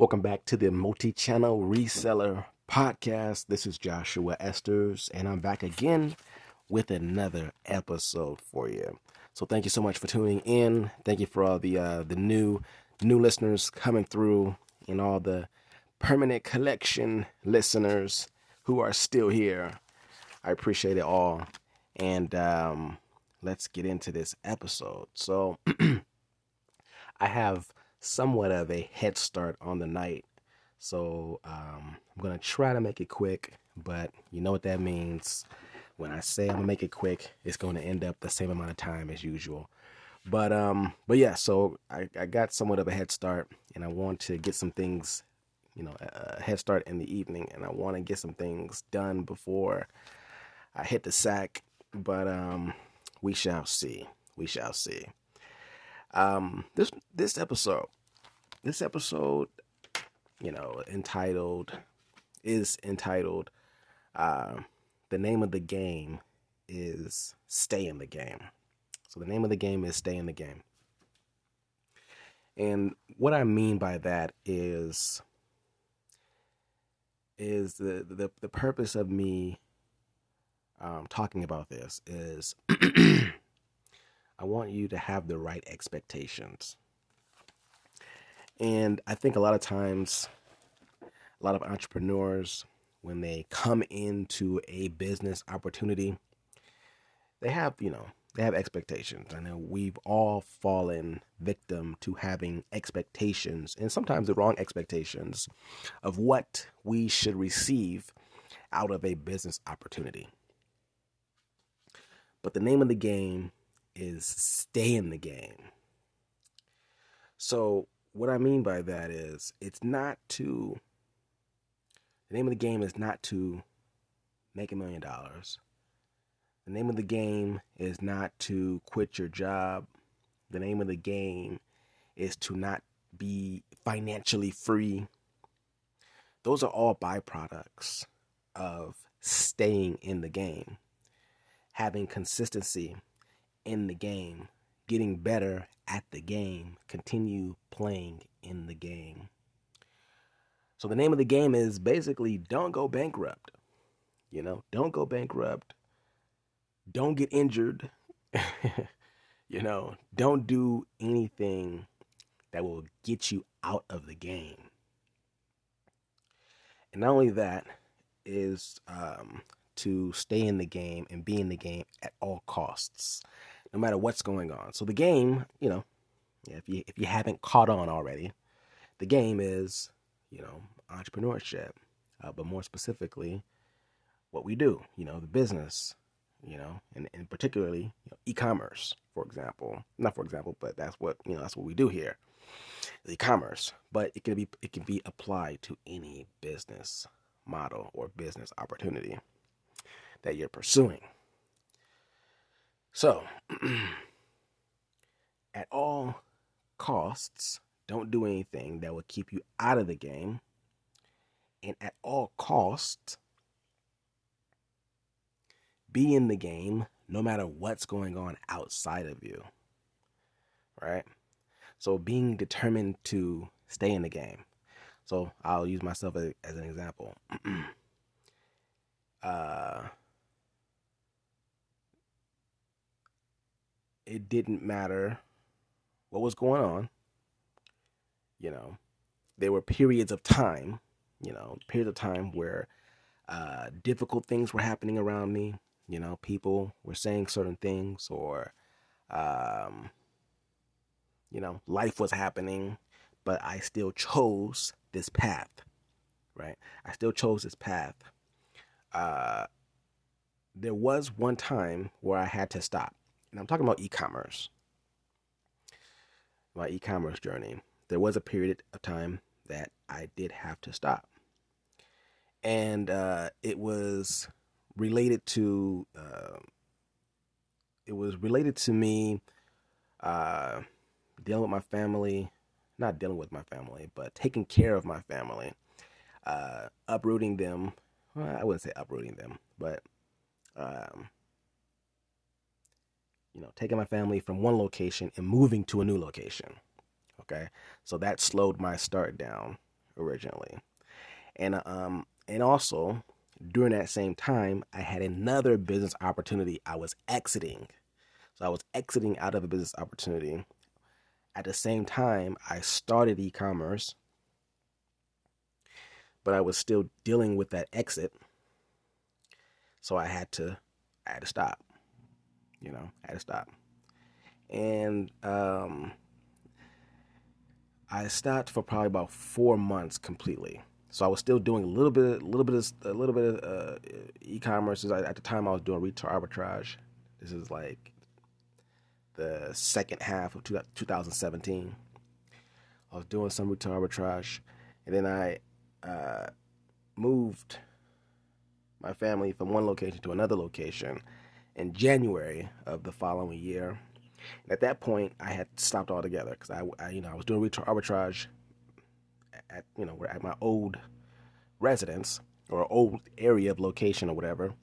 Welcome back to the multi channel reseller podcast. This is Joshua Esters, and I'm back again with another episode for you. So thank you so much for tuning in. Thank you for all the uh, the new new listeners coming through and all the permanent collection listeners who are still here. I appreciate it all. And um, let's get into this episode. So I have somewhat of a head start on the night. So um, I'm going to try to make it quick, but you know what that means. When I say I'm going to make it quick, it's going to end up the same amount of time as usual. But um, but yeah, so I, I got somewhat of a head start, and I want to get some things, you know, a head start in the evening, and I want to get some things done before I hit the sack. But um, we shall see. We shall see. Um, this this episode, this episode, you know, entitled is entitled. Uh, the name of the game is "Stay in the Game." So the name of the game is "Stay in the Game." And what I mean by that is is the the, the purpose of me um, talking about this is I want you to have the right expectations. And I think a lot of times, a lot of entrepreneurs, when they come into a business opportunity, they have, you know, they have expectations. I know we've all fallen victim to having expectations, and sometimes the wrong expectations, of what we should receive out of a business opportunity. But the name of the game is stay in the game. So, what I mean by that is it's not to, the name of the game is not to make a million dollars. The name of the game is not to quit your job. The name of the game is to not be financially free. Those are all byproducts of staying in the game, having consistency in the game, getting better at the game, continue playing in the game. So the name of the game is basically don't go bankrupt. You know, don't go bankrupt. Don't get injured. you know, don't do anything that will get you out of the game. And not only that is um, to stay in the game and be in the game at all costs no matter what's going on. So the game, you know, if you if you haven't caught on already, the game is, you know, entrepreneurship, uh, but more specifically, what we do, you know, the business, you know, and, and particularly you know, e-commerce, for example. Not for example, but that's what you know that's what we do here, e-commerce. But it can be it can be applied to any business model or business opportunity that you're pursuing. So, at all costs, don't do anything that will keep you out of the game. And at all costs, be in the game no matter what's going on outside of you. Right? So, being determined to stay in the game. So, I'll use myself as, an example. uh, it didn't matter what was going on. You know, there were periods of time, you know, periods of time where uh, difficult things were happening around me. You know, people were saying certain things, or, um, you know, life was happening, but I still chose this path, right? I still chose this path. Uh, there was one time where I had to stop and I'm talking about e-commerce. My e-commerce journey. There was a period of time that I did have to stop, and uh, it was related to uh, it was related to me uh, dealing with my family, not dealing with my family, but taking care of my family, uh, uprooting them. Well, I wouldn't say uprooting them, but um, you know, taking my family from one location and moving to a new location. Okay. So that slowed my start down. originally, and um, and also during that same time, I had another business opportunity. I was exiting, so I was exiting out of a business opportunity. At the same time, I started e-commerce, but I was still dealing with that exit. So I had to, I had to stop. You know, I had to stop, and um, I stopped for probably about four months completely. So I was still doing a little bit, a little bit of, a little bit of uh, e-commerce. At the time, I was doing retail arbitrage. This is like the second half of 2017. I was doing some retail arbitrage, and then I uh, moved my family from one location to another location in January of the following year. And at that point, I had stopped altogether because I, I, you know, I was doing arbitrage at, you know, at my old residence or old area of location or whatever.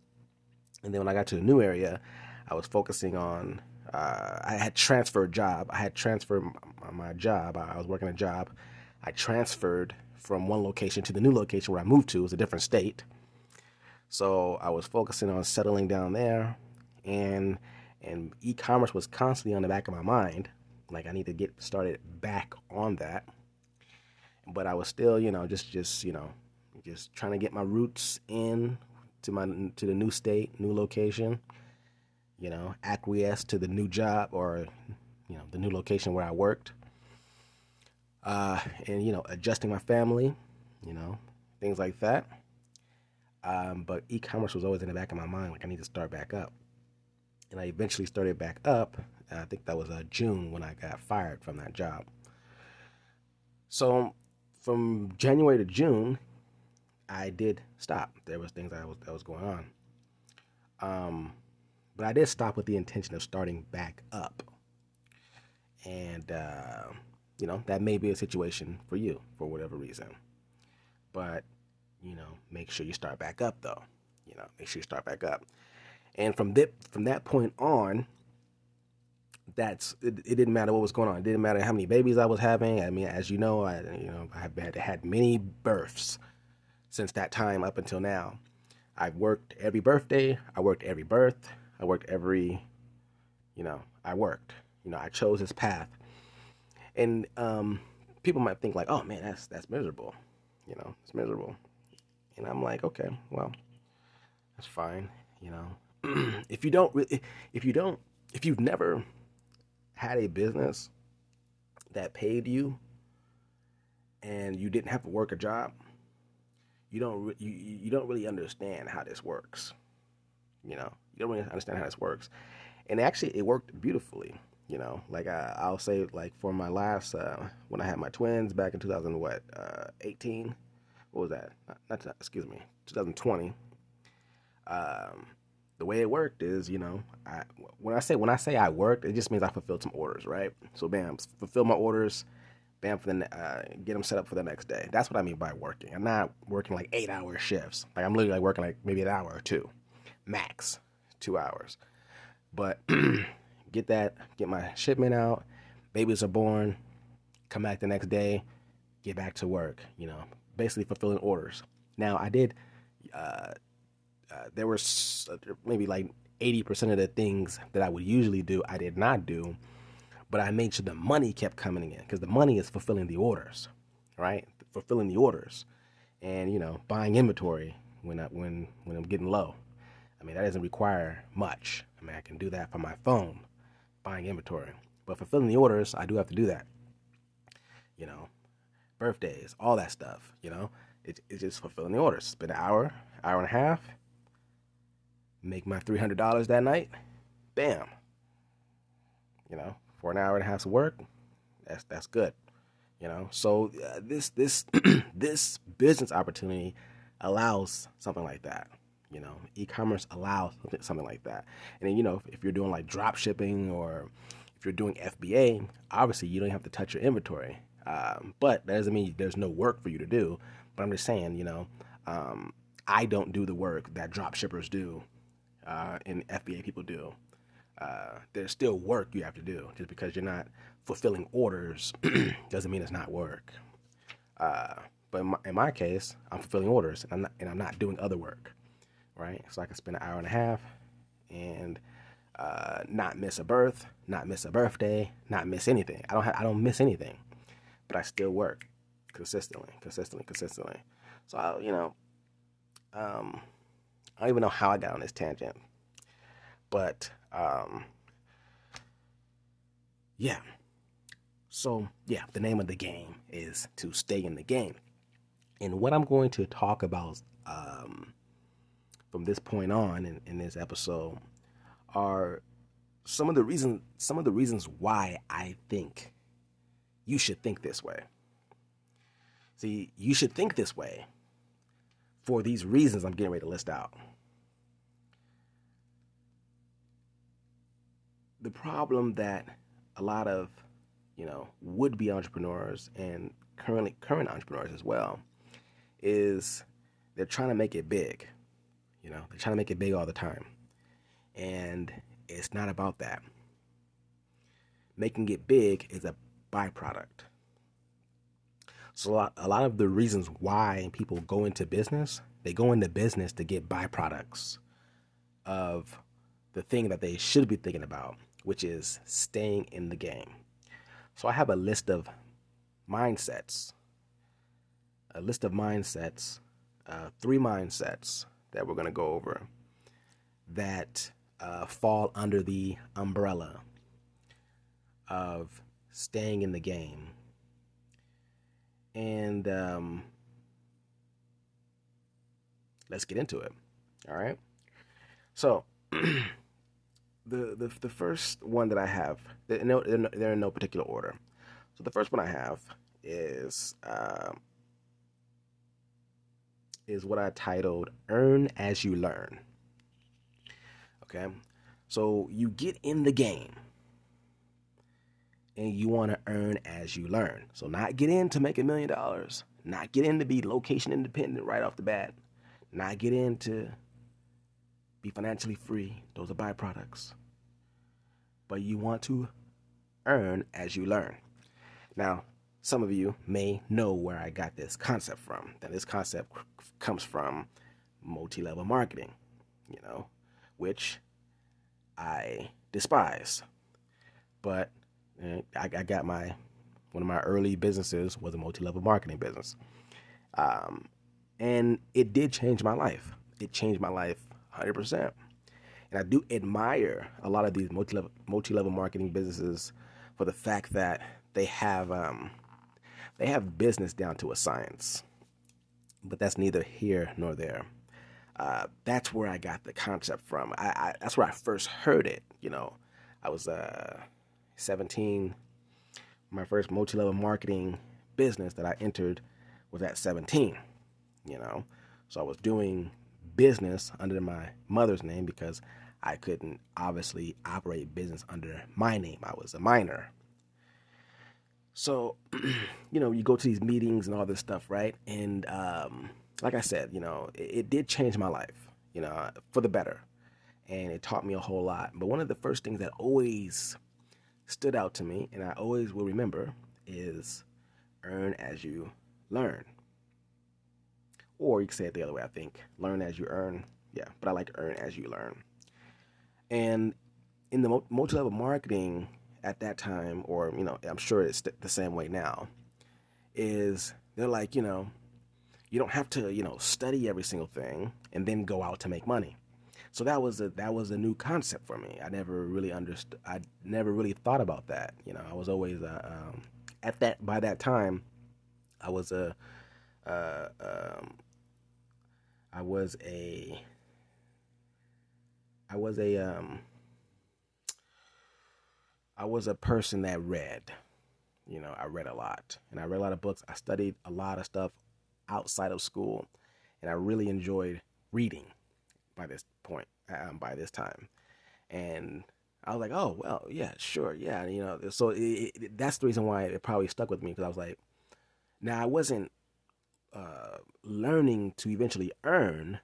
And then when I got to the new area, I was focusing on. Uh, I had transferred a job. I had transferred my, my job. I was working a job. I transferred from one location to the new location where I moved to. It was a different state. So I was focusing on settling down there, and and e-commerce was constantly on the back of my mind. Like I need to get started back on that. But I was still, you know, just just you know, just trying to get my roots in to my to the new state, new location. You know, acquiesce to the new job or you know the new location where I worked. Uh, and you know, adjusting my family, you know, things like that. Um, but e-commerce was always in the back of my mind, like I need to start back up. And I eventually started back up. I think that was uh, June when I got fired from that job. So from January to June, I did stop. There was things that was that was going on. Um, but I did stop with the intention of starting back up. And uh, you know that may be a situation for you for whatever reason. But you know, make sure you start back up though. You know, make sure you start back up. And from that from that point on, that's it, it, didn't matter what was going on. It didn't matter how many babies I was having. I mean, as you know, I you know I have had, had many births since that time up until now. I've worked every birthday. I worked every birth. I worked every, you know, I worked. You know, I chose this path. And um, people might think like, oh man, that's that's miserable. You know, it's miserable. And I'm like, okay, well, that's fine. You know, if you don't, if you don't, if you've never had a business that paid you and you didn't have to work a job, you don't you you don't really understand how this works. You know, you don't really understand how this works, and actually, it worked beautifully. You know, like I, will say, like for my last uh, when I had my twins back in 2000 what uh, 18, what was that? Not, not excuse me, 2020. Um, the way it worked is, you know, I when I say when I say I worked, it just means I fulfilled some orders, right? So bam, fulfill my orders, bam, for the uh, get them set up for the next day. That's what I mean by working. I'm not working like eight hour shifts. Like I'm literally like working like maybe an hour or two, max two hours. But get that, get my shipment out. Babies are born. Come back the next day, get back to work. You know, basically fulfilling orders. Now I did. Uh, uh, there were maybe like 80% of the things that I would usually do, I did not do, but I made sure the money kept coming in because the money is fulfilling the orders, right? Fulfilling the orders and, you know, buying inventory when, I, when, when I'm getting low. I mean, that doesn't require much. I mean, I can do that from my phone, buying inventory. But fulfilling the orders, I do have to do that. You know, birthdays, all that stuff, you know, it, it's just fulfilling the orders. It's been an hour, hour and a half, make my $300 that night, bam. You know, for an hour and a half of work, that's that's good. You know, so uh, this this this business opportunity allows something like that. You know, e-commerce allows something, something like that. And then, you know, if, if you're doing like drop shipping or if you're doing FBA, obviously you don't have to touch your inventory. Um, but that doesn't mean there's no work for you to do. But I'm just saying, you know, um, I don't do the work that drop shippers do uh, and FBA people do. Uh, there's still work you have to do. Just because you're not fulfilling orders doesn't mean it's not work. Uh, But in my, in my case, I'm fulfilling orders and I'm not, and I'm not doing other work, right? So I can spend an hour and a half and uh, not miss a birth, not miss a birthday, not miss anything. I don't I don't miss anything, but I still work consistently, consistently, consistently. So I, you know, um, I don't even know how I got on this tangent, but um, yeah. So yeah, the name of the game is to stay in the game, and what I'm going to talk about um, from this point on in, in this episode are some of the reasons some of the reasons why I think you should think this way. See, you should think this way for these reasons I'm getting ready to list out. The problem that a lot of, you know, would-be entrepreneurs and currently current entrepreneurs as well is they're trying to make it big. You know, they're trying to make it big all the time. And it's not about that. Making it big is a byproduct. So a lot, a lot of the reasons why people go into business, they go into business to get byproducts of the thing that they should be thinking about, which is staying in the game. So I have a list of mindsets, a list of mindsets, uh, three mindsets that we're going to go over that uh, fall under the umbrella of staying in the game and um, let's get into it. All right. So the, the the first one that I have, they're, no, they're in no particular order. So the first one I have is uh, is what I titled "Earn as You Learn." Okay, so you get in the game and you want to earn as you learn. So not get in to make a million dollars, not get in to be location independent right off the bat, not get in to be financially free. Those are byproducts. But you want to earn as you learn. Now, some of you may know where I got this concept from. That this concept comes from multi-level marketing, you know, which I despise. But and I, I got my one of my early businesses was a multi-level marketing business, um, and it did change my life. It changed my life 100 percent. And I do admire a lot of these multi-level multi-level marketing businesses for the fact that they have um, they have business down to a science. But that's neither here nor there. Uh, that's where I got the concept from. I, I, that's where I first heard it. You know, I was uh, 17. My first multi level marketing business that I entered was at 17, you know. So I was doing business under my mother's name because I couldn't obviously operate business under my name. I was a minor. So, you know, you go to these meetings and all this stuff, right? And um, like I said, you know, it, it did change my life, you know, for the better. And it taught me a whole lot. But one of the first things that always stood out to me, and I always will remember, is earn as you learn. Or you can say it the other way, I think. Learn as you earn. Yeah, but I like earn as you learn. And in the multi level marketing at that time, or, you know, I'm sure it's the same way now, is they're like, you know, you don't have to, you know, study every single thing and then go out to make money. So that was a that was a new concept for me. I never really understood. I never really thought about that. You know, I was always uh, um, at that by that time, I was a uh, um, I was a I was a um, I was a person that read. You know, I read a lot, and I read a lot of books. I studied a lot of stuff outside of school, and I really enjoyed reading by this point, um, by this time, and I was like, oh well, yeah, sure, yeah, you know. So it, it, that's the reason why it probably stuck with me because I was like, now I wasn't uh, learning to eventually earn,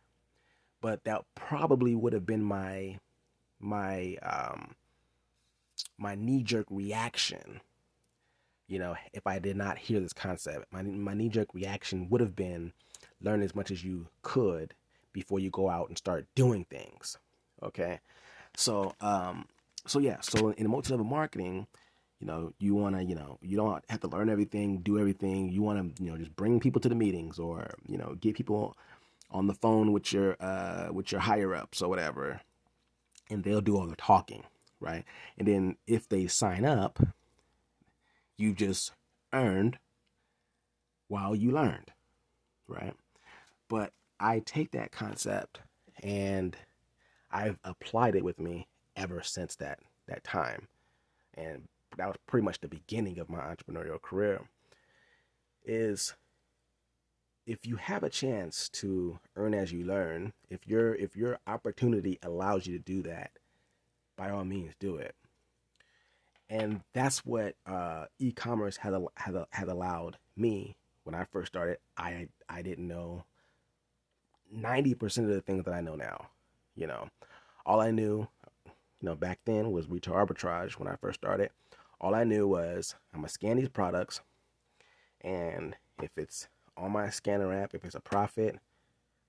but that probably would have been my my um, my knee jerk reaction you know, if I did not hear this concept. My my knee jerk reaction would have been learn as much as you could before you go out and start doing things. Okay, so um, so yeah, so in multi-level marketing, you know, you want to, you know, you don't have to learn everything, do everything. You want to, you know, just bring people to the meetings or, you know, get people on the phone with your uh with your higher ups or whatever and they'll do all the talking, right? And then if they sign up, you just earned while you learned, right? But I take that concept and I've applied it with me ever since that that time. And that was pretty much the beginning of my entrepreneurial career. Is if you have a chance to earn as you learn, if your if your opportunity allows you to do that, by all means do it. And that's what uh, e-commerce had had had allowed me when I first started. I I didn't know ninety percent of the things that I know now. You know, all I knew, you know, back then was retail arbitrage when I first started. All I knew was I'm gonna scan these products, and if it's on my scanner app. If it's a profit,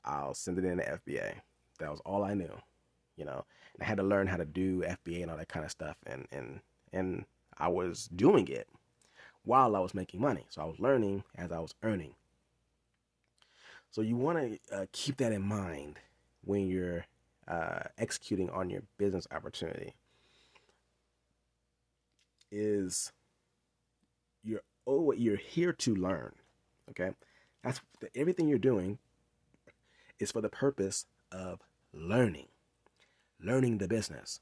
I'll send it in to FBA. That was all I knew, you know. And I had to learn how to do FBA and all that kind of stuff, and and and I was doing it while I was making money. So I was learning as I was earning. So you want to uh, keep that in mind when you're uh, executing on your business opportunity. Is you're oh what you're here to learn, okay? That's everything you're doing is for the purpose of learning, learning the business.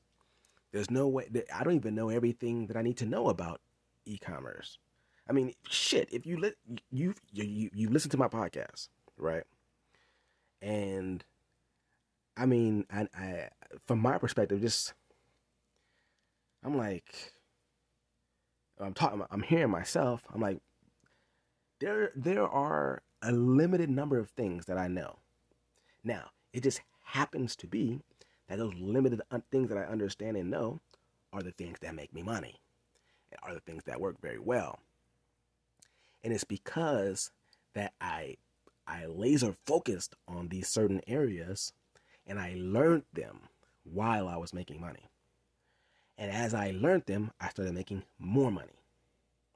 There's no way that I don't even know everything that I need to know about e-commerce. I mean, shit. If you let you you you listen to my podcast, right? And I mean, I, I from my perspective, just I'm like, I'm talking, I'm hearing myself. I'm like, there there are a limited number of things that I know. Now, it just happens to be that those limited uh, things that I understand and know are the things that make me money, and are the things that work very well. And it's because that I I laser focused on these certain areas and I learned them while I was making money. And as I learned them, I started making more money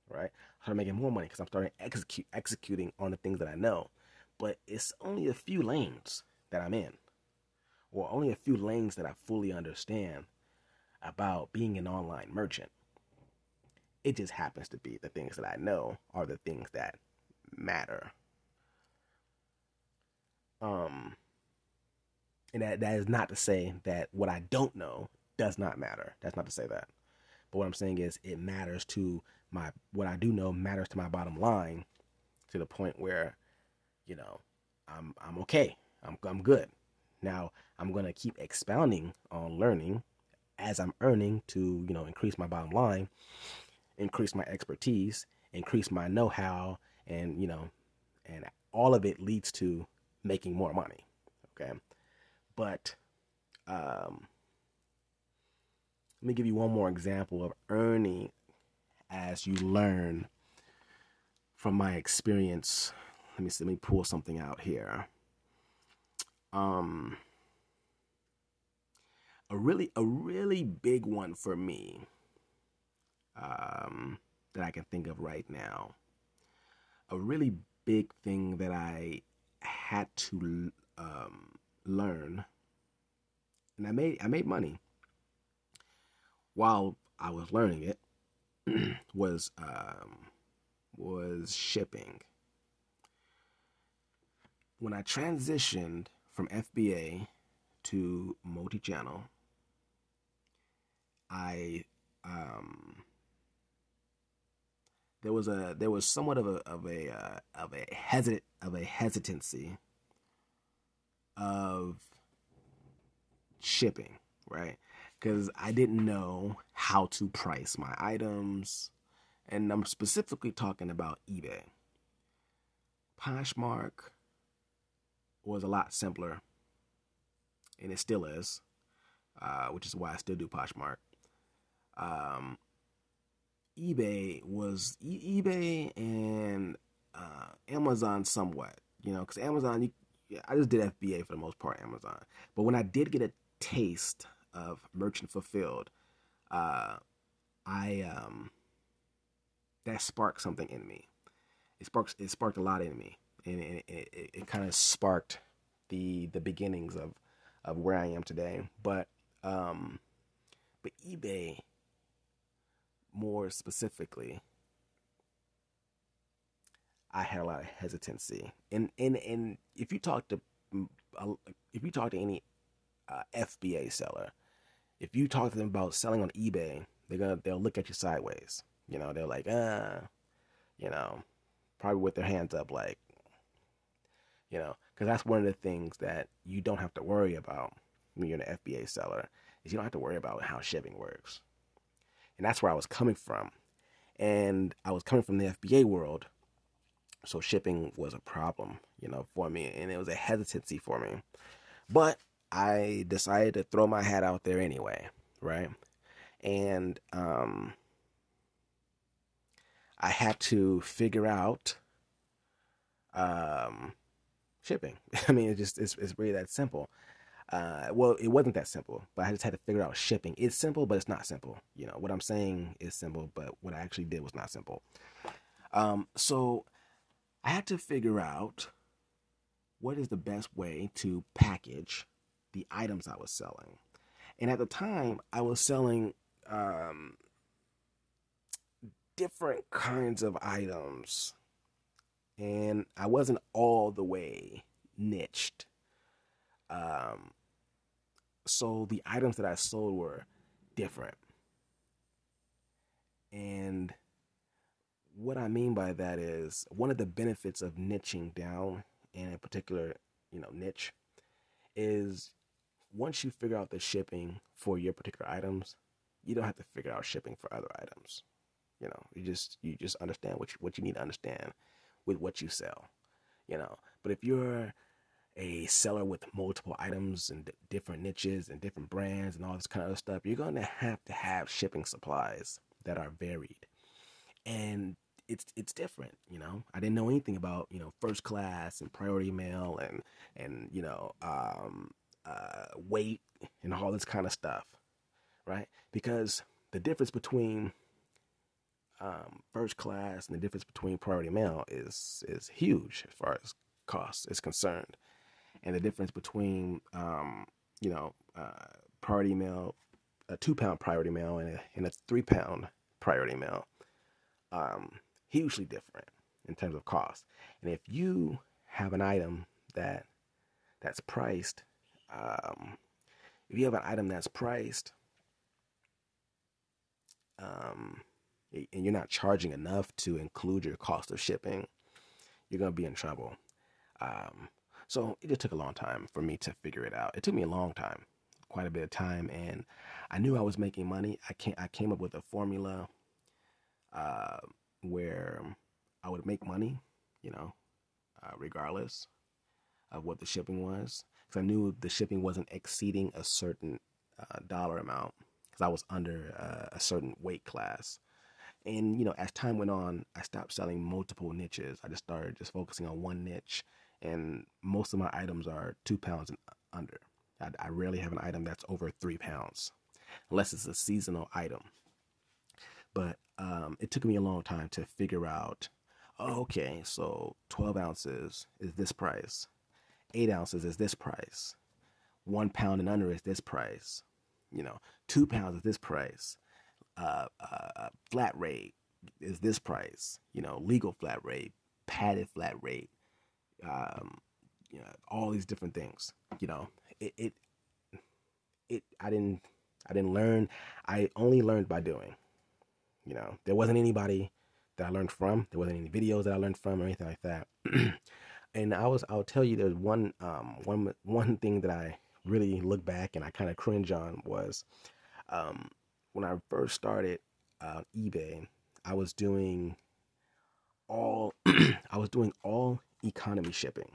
right? I started making more money because I'm starting execute executing on the things that I know. But it's only a few lanes that I'm in, or only a few lanes that I fully understand about being an online merchant. It just happens to be the things that I know are the things that matter. Um, and that, that is not to say that what I don't know does not matter. That's not to say that. But what I'm saying is it matters to my what I do know matters to my bottom line to the point where, you know, I'm I'm okay. I'm I'm good. Now I'm gonna keep expounding on learning as I'm earning to, you know, increase my bottom line, increase my expertise, increase my know-how, and you know, and all of it leads to making more money. Okay. But um let me give you one more example of earning as you learn from my experience. Let me see, let me pull something out here. Um a really a really big one for me um that I can think of right now. A really big thing that I had to um, learn and I made I made money while I was learning it was um, was shipping. When I transitioned from FBA to multi-channel, I um, there was a there was somewhat of a of a uh, of a hesitant of a hesitancy of shipping, right? because I didn't know how to price my items. And I'm specifically talking about eBay. Poshmark was a lot simpler, and it still is, uh, which is why I still do Poshmark. Um, eBay was e- eBay and uh, Amazon somewhat, you know, because Amazon, you, I just did FBA for the most part, Amazon. But when I did get a taste of Merchant Fulfilled, uh, I um, that sparked something in me. It sparks. It sparked a lot in me, and it, it, it, it kind of sparked the the beginnings of of where I am today. But um, but eBay, more specifically, I had a lot of hesitancy, and and and if you talk to mm, if you talk to any uh, FBA seller, if you talk to them about selling on eBay, they're gonna they'll look at you sideways. You know, they're like, uh, you know, probably with their hands up, like, you know, because that's one of the things that you don't have to worry about when you're an FBA seller is you don't have to worry about how shipping works, and that's where I was coming from, and I was coming from the FBA world, so shipping was a problem, you know, for me, and it was a hesitancy for me, but I decided to throw my hat out there anyway, right? And um, I had to figure out um, shipping. I mean, it's just it's, it's really that simple. Uh, well, it wasn't that simple, but I just had to figure out shipping. It's simple, but it's not simple. You know, what I'm saying is simple, but what I actually did was not simple. Um, so I had to figure out what is the best way to package the items I was selling. And at the time, I was selling um, different kinds of items. And I wasn't all the way niched. Um, so the items that I sold were different. And what I mean by that is one of the benefits of niching down in a particular, you know, niche is once you figure out the shipping for your particular items, you don't have to figure out shipping for other items. You know, you just you just understand what you, what you need to understand with what you sell. You know, but if you're a seller with multiple items and different niches and different brands and all this kind of stuff, you're going to have to have shipping supplies that are varied. And it's it's different, you know. I didn't know anything about, you know, first class and priority mail and and you know, um uh, weight and all this kind of stuff, right? Because the difference between um, first class and the difference between priority mail is is huge as far as cost is concerned, and the difference between um, you know uh, priority mail, a two pound priority mail and a, and a three pound priority mail, um, hugely different in terms of cost. And if you have an item that that's priced um, if you have an item that's priced um, and you're not charging enough to include your cost of shipping, you're to be in trouble. Um, so it took a long time for me to figure it out. It took me a long time, quite a bit of time, and I knew I was making money. I came, I came up with a formula uh, where I would make money, you know, uh, regardless of what the shipping was because I knew the shipping wasn't exceeding a certain uh, dollar amount because I was under uh, a certain weight class. And you know, as time went on, I stopped selling multiple niches. I just started just focusing on one niche, and most of my items are two pounds and under. I, I rarely have an item that's over three pounds, unless it's a seasonal item. But um, it took me a long time to figure out. Oh, okay, so 12 ounces is this price eight ounces is this price. One pound and under is this price. You know, two pounds is this price. Uh, uh, flat rate is this price. You know, legal flat rate, padded flat rate. Um, you know, all these different things. You know, it, it, it. I didn't, I didn't learn. I only learned by doing. You know, there wasn't anybody that I learned from. There wasn't any videos that I learned from or anything like that. and I was I'll tell you there's one um one one thing that I really look back and I kind of cringe on was um when I first started uh, eBay I was doing all I was doing all economy shipping.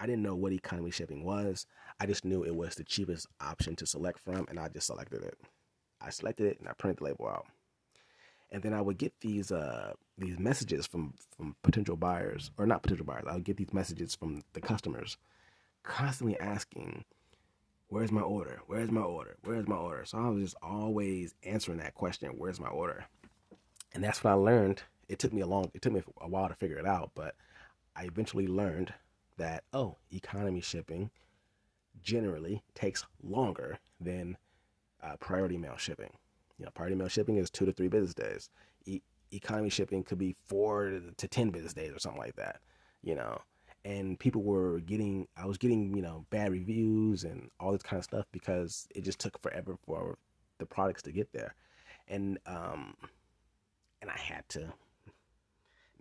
I didn't know what economy shipping was. I just knew it was the cheapest option to select from and I just selected it. I selected it and I printed the label out. and then I would get these uh these messages from from potential buyers or not potential buyers. I would get these messages from the customers, constantly asking, "Where's my order? Where's my order? Where's my order?" So I was just always answering that question, "Where's my order?" And that's what I learned. It took me a long, it took me a while to figure it out, but I eventually learned that oh, economy shipping generally takes longer than uh, priority mail shipping. You know, priority mail shipping is two to three business days. E- economy shipping could be four to ten business days or something like that. You know, and people were getting, I was getting, you know, bad reviews and all this kind of stuff because it just took forever for the products to get there, and um, and I had to.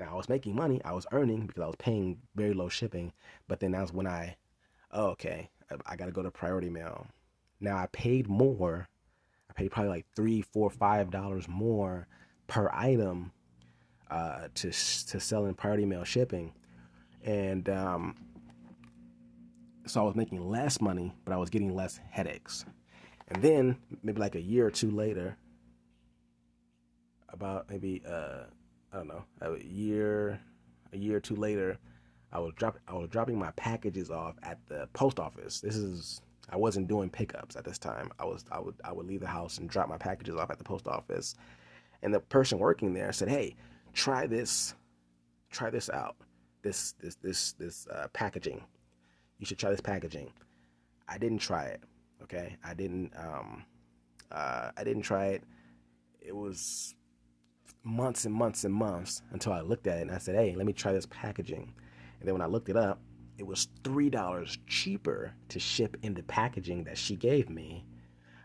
Now I was making money, I was earning because I was paying very low shipping, but then that's when I, oh, okay, I, I got to go to priority mail. Now I paid more I paid probably like three, four, five dollars more per item uh, to to sell in priority mail shipping, and um, so I was making less money, but I was getting less headaches. And then maybe like a year or two later, about maybe uh, I don't know a year, a year or two later, I was drop I was dropping my packages off at the post office. This is I wasn't doing pickups at this time. I was I would I would leave the house and drop my packages off at the post office. And the person working there said, "Hey, try this. Try this out. This this this this uh, packaging. You should try this packaging." I didn't try it. Okay? I didn't um uh, I didn't try it. It was months and months and months until I looked at it and I said, "Hey, let me try this packaging." And then when I looked it up, it was $3 cheaper to ship in the packaging that she gave me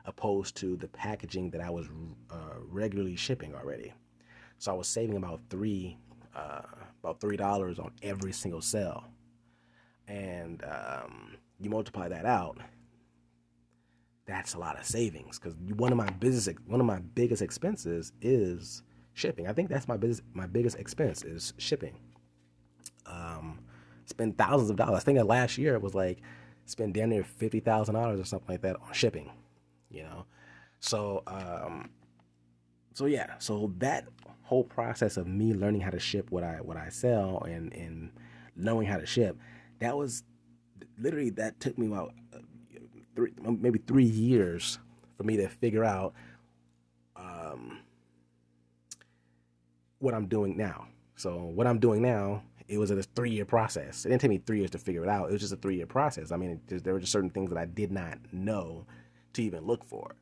opposed to the packaging that I was uh, regularly shipping already. So I was saving about three, uh, about three dollars on every single sale, and um, you multiply that out. That's a lot of savings because one of my business, one of my biggest expenses is shipping. I think that's my business, my biggest expense is shipping. Um, spend thousands of dollars. I think last year it was like spend damn near fifty thousand dollars or something like that on shipping. You know, so um, so yeah, so that whole process of me learning how to ship what I what I sell and and knowing how to ship, that was literally that took me about uh, three maybe three years for me to figure out um, what I'm doing now. So what I'm doing now it was a three year process. It didn't take me three years to figure it out. It was just a three year process. I mean, there were just certain things that I did not know to even look for,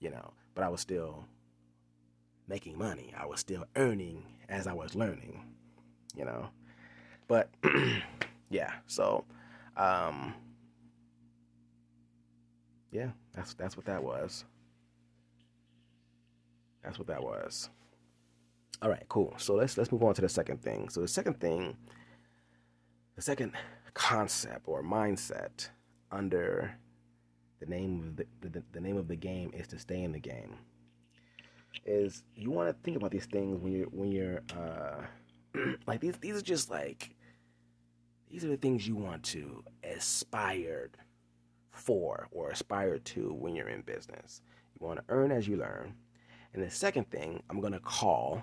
you know, but I was still making money. I was still earning as I was learning, you know. But yeah, so um yeah, that's that's what that was. That's what that was. All right, cool. So let's let's move on to the second thing. So the second thing, the second concept or mindset under the name of the, the, the name of the game is to stay in the game. Is you want to think about these things when you're when you're uh, like these these are just like these are the things you want to aspire for or aspire to when you're in business. You want to earn as you learn. And the second thing I'm going to call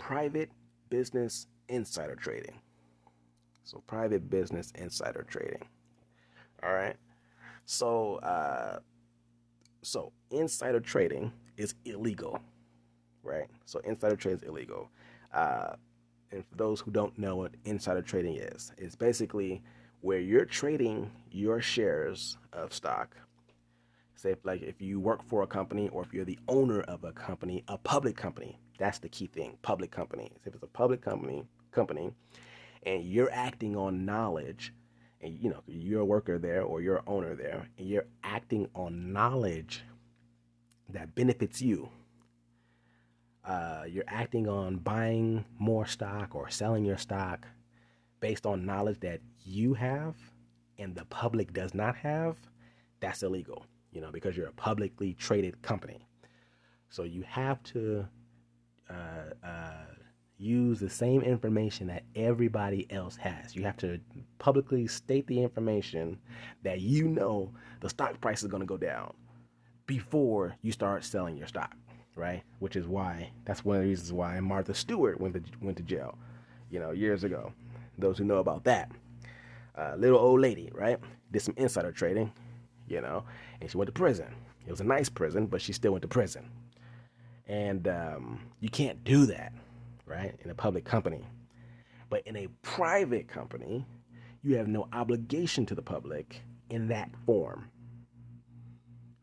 private business insider trading. So, private business insider trading. All right. So, uh, so insider trading is illegal, right? So, insider trading is illegal. Uh, and for those who don't know what insider trading is, it's basically where you're trading your shares of stock. Say, like if you work for a company or if you're the owner of a company, a public company, that's the key thing. Public companies. If it's a public company, company, and you're acting on knowledge, and you know you're a worker there or you're an owner there, and you're acting on knowledge that benefits you. Uh, you're acting on buying more stock or selling your stock based on knowledge that you have and the public does not have. That's illegal, you know, because you're a publicly traded company. So you have to uh, uh, use the same information that everybody else has. You have to publicly state the information that you know the stock price is going to go down before you start selling your stock, right? Which is why that's one of the reasons why Martha Stewart went to went to jail, you know, years ago. Those who know about that, uh, little old lady, right, did some insider trading, you know, and she went to prison. It was a nice prison, but she still went to prison. And um, you can't do that, right, in a public company. But in a private company, you have no obligation to the public in that form.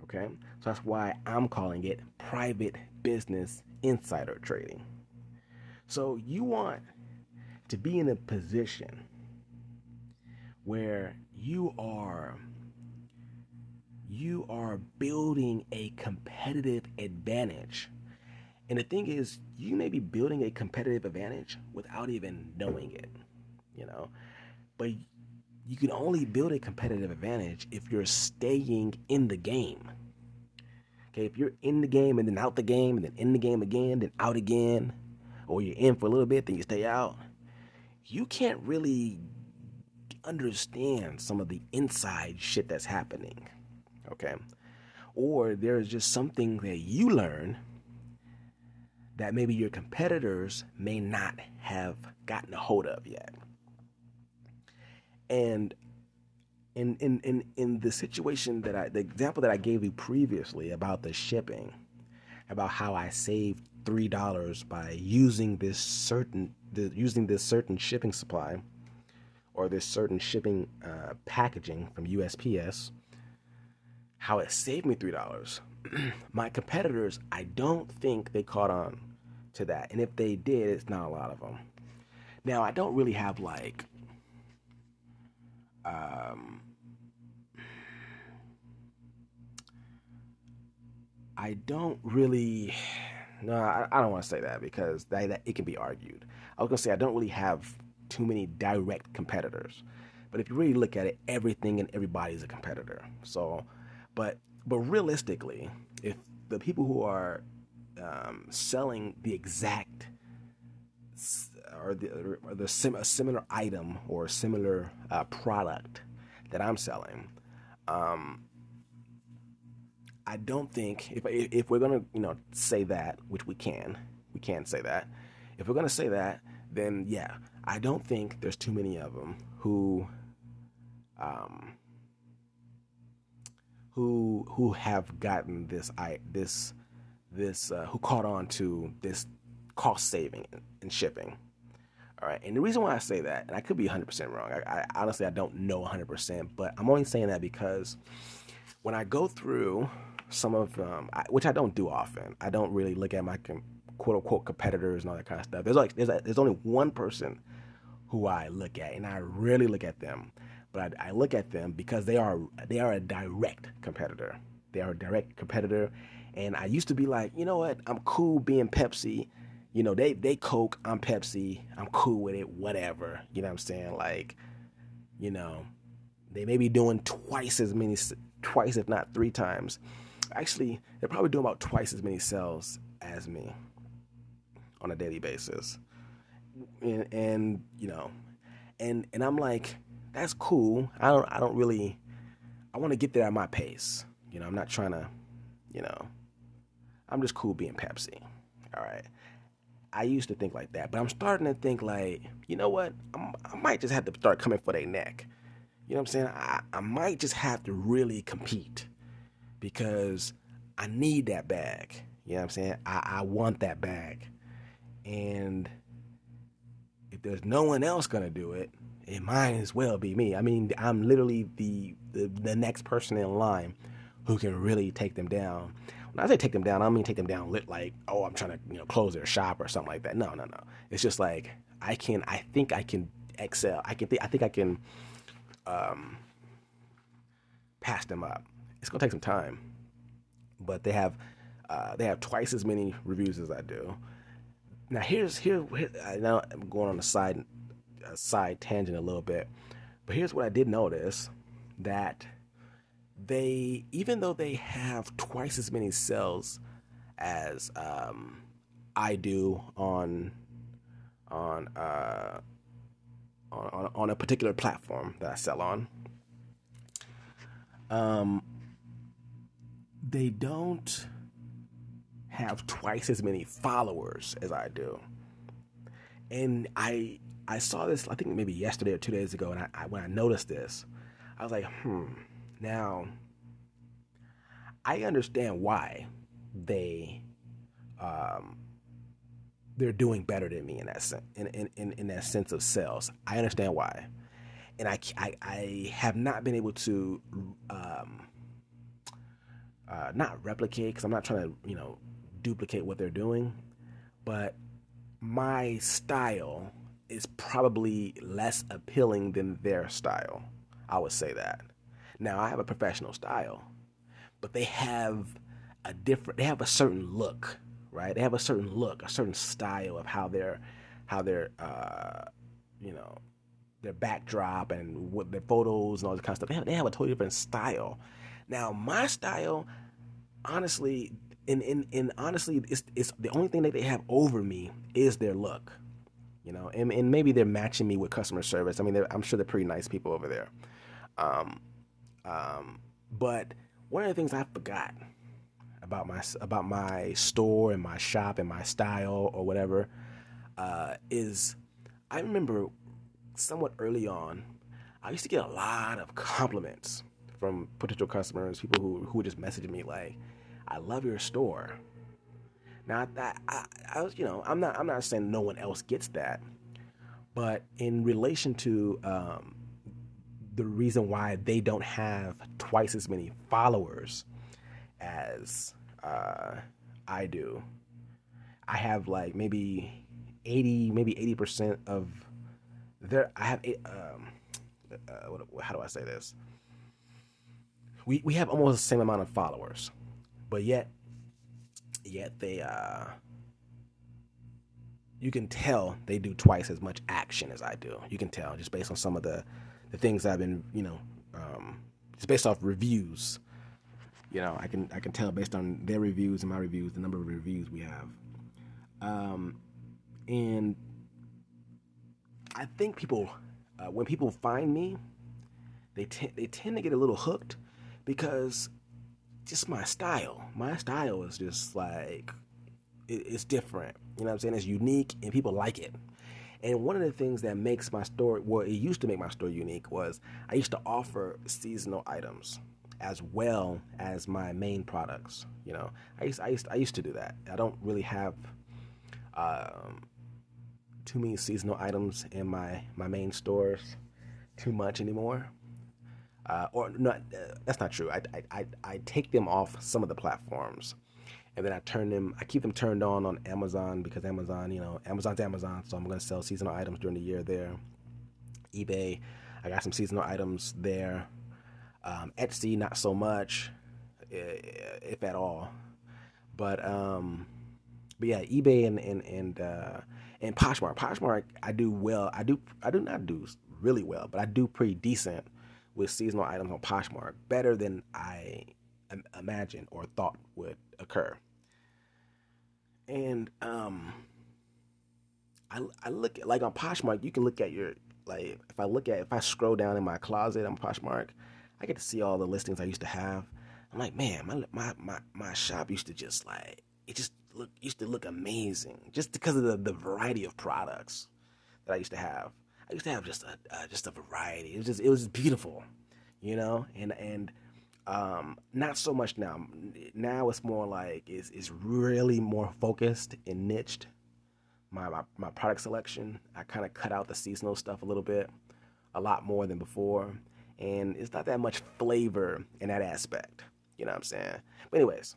Okay? So that's why I'm calling it private business insider trading. So you want to be in a position where you are you are building a competitive advantage. And the thing is, you may be building a competitive advantage without even knowing it, you know. But you can only build a competitive advantage if you're staying in the game. Okay, if you're in the game and then out the game and then in the game again, then out again, or you're in for a little bit, then you stay out, you can't really understand some of the inside shit that's happening. Okay? Or there's just something that you learn that maybe your competitors may not have gotten a hold of yet. And in in in in the situation that I the example that I gave you previously about the shipping, about how I saved three dollars by using this certain the, using this certain shipping supply or this certain shipping uh, packaging from USPS, how it saved me three dollars. My competitors, I don't think they caught on to that, and if they did, it's not a lot of them. Now, I don't really have like um, I don't really. No, I, I don't want to say that because that, that, it can be argued. I was gonna say I don't really have too many direct competitors, but if you really look at it, everything and everybody is a competitor. So, but but realistically, if the people who are um, selling the exact or the, or the sim, a similar item or similar uh, product that I'm selling, um, I don't think if if we're gonna you know say that, which we can, we can say that. If we're gonna say that, then yeah, I don't think there's too many of them who, um, who who have gotten this I this this uh, who caught on to this cost saving in shipping. All right, and the reason why I say that, and I could be 100% wrong. I, I honestly I don't know 100%, but I'm only saying that because when I go through some of um, I, which I don't do often. I don't really look at my com- quote unquote competitors and all that kind of stuff. There's like there's, a, there's only one person who I look at, and I rarely look at them, but I, I look at them because they are they are a direct competitor. They are a direct competitor, and I used to be like, you know what, I'm cool being Pepsi. You know, they they Coke, I'm Pepsi. I'm cool with it, whatever. You know what I'm saying? Like, you know, they may be doing twice as many, twice if not three times actually they're probably doing about twice as many sales as me on a daily basis and, and you know and and i'm like that's cool i don't i don't really i want to get there at my pace you know i'm not trying to you know i'm just cool being pepsi all right i used to think like that but i'm starting to think like you know what I'm, i might just have to start coming for their neck you know what i'm saying I, I might just have to really compete because I need that bag. You know what I'm saying? I, I want that bag. And if there's no one else gonna do it, it might as well be me. I mean, I'm literally the, the, the next person in line who can really take them down. When I say take them down, I don't mean take them down lit like, oh, I'm trying to you know close their shop or something like that. No, no, no. It's just like I can. I think I can excel. I can. Th- I think I can um, pass them up it's gonna take some time, but they have uh, they have twice as many reviews as I do. Now here's here, here now I'm going on a side a side tangent a little bit, but here's what I did notice that they even though they have twice as many sales as um, I do on on, uh, on on a particular platform that I sell on. Um, they don't have twice as many followers as I do. And I I saw this I think maybe yesterday or two days ago, and I, I when I noticed this, I was like, hmm. Now, I understand why they um, they're doing better than me in that sense, in, in, in, that sense of sales. I understand why, and I, I, I have not been able to um, uh, not replicate because I'm not trying to you know duplicate what they're doing, but my style is probably less appealing than their style. I would say that. Now I have a professional style, but they have a different. They have a certain look, right? They have a certain look, a certain style of how they're, how they're, uh, you know, their backdrop and what their photos and all this kind of stuff. They have, they have a totally different style. Now my style, honestly, and, and, and honestly, it's, it's the only thing that they have over me is their look, you know, and, and maybe they're matching me with customer service. I mean, I'm sure they're pretty nice people over there. Um, um, but one of the things I forgot about my about my store and my shop and my style or whatever uh, is I remember somewhat early on I used to get a lot of compliments from potential customers, people who who would just message me like, "I love your store." Now that I, I was, you know, I'm not I'm not saying no one else gets that, but in relation to um, the reason why they don't have twice as many followers as uh, I do. I have like maybe 80, maybe 80% of their, I have, um, uh, what, how do I say this? We, we have almost the same amount of followers, but yet, yet they, uh, you can tell they do twice as much action as I do. You can tell just based on some of the the things I've been, you know, um, it's based off reviews. You know, I can I can tell based on their reviews and my reviews the number of reviews we have. Um, and I think people, uh, when people find me, they t- they tend to get a little hooked because just my style. My style is just like it, it's different. You know what I'm saying? It's unique and people like it. And one of the things that makes my store, well, it used to make my store unique, was I used to offer seasonal items as well as my main products. You know, I used, I used, I used to do that. I don't really have um, too many seasonal items in my my main stores too much anymore. Uh, or not, uh, that's not true. I, I, I, I take them off some of the platforms and then I turn them, I keep them turned on on Amazon because Amazon, you know, Amazon's Amazon, so I'm to sell seasonal items during the year there. eBay, I got some seasonal items there. Um, Etsy, not so much, if at all. But um, but yeah, eBay and and and uh, and Poshmark. Poshmark, I do well. I do I do not do really well, but I do pretty decent with seasonal items on Poshmark. Better than I imagined or thought would occur and um, I I look at like on Poshmark, you can look at your like if I look at if I scroll down in my closet on Poshmark, I get to see all the listings I used to have. I'm like, man, my my my, my shop used to just like it just look used to look amazing just because of the, the variety of products that I used to have. I used to have just a uh, just a variety. It was just it was beautiful, you know, and and um, not so much now. Now it's more like it's, it's really more focused and niched. My, my, my product selection, I kind of cut out the seasonal stuff a little bit, a lot more than before. And it's not that much flavor in that aspect. You know what I'm saying? But, anyways,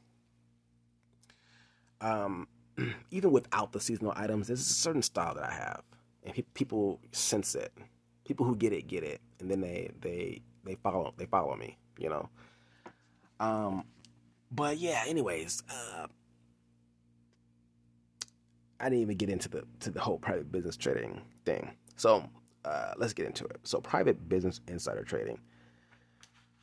um, even without the seasonal items, there's a certain style that I have. And pe- people sense it. People who get it, get it. And then they, they, they follow, they follow me, you know? Um, but yeah, anyways, uh, I didn't even get into the to the whole private business trading thing. So uh, let's get into it. So private business insider trading.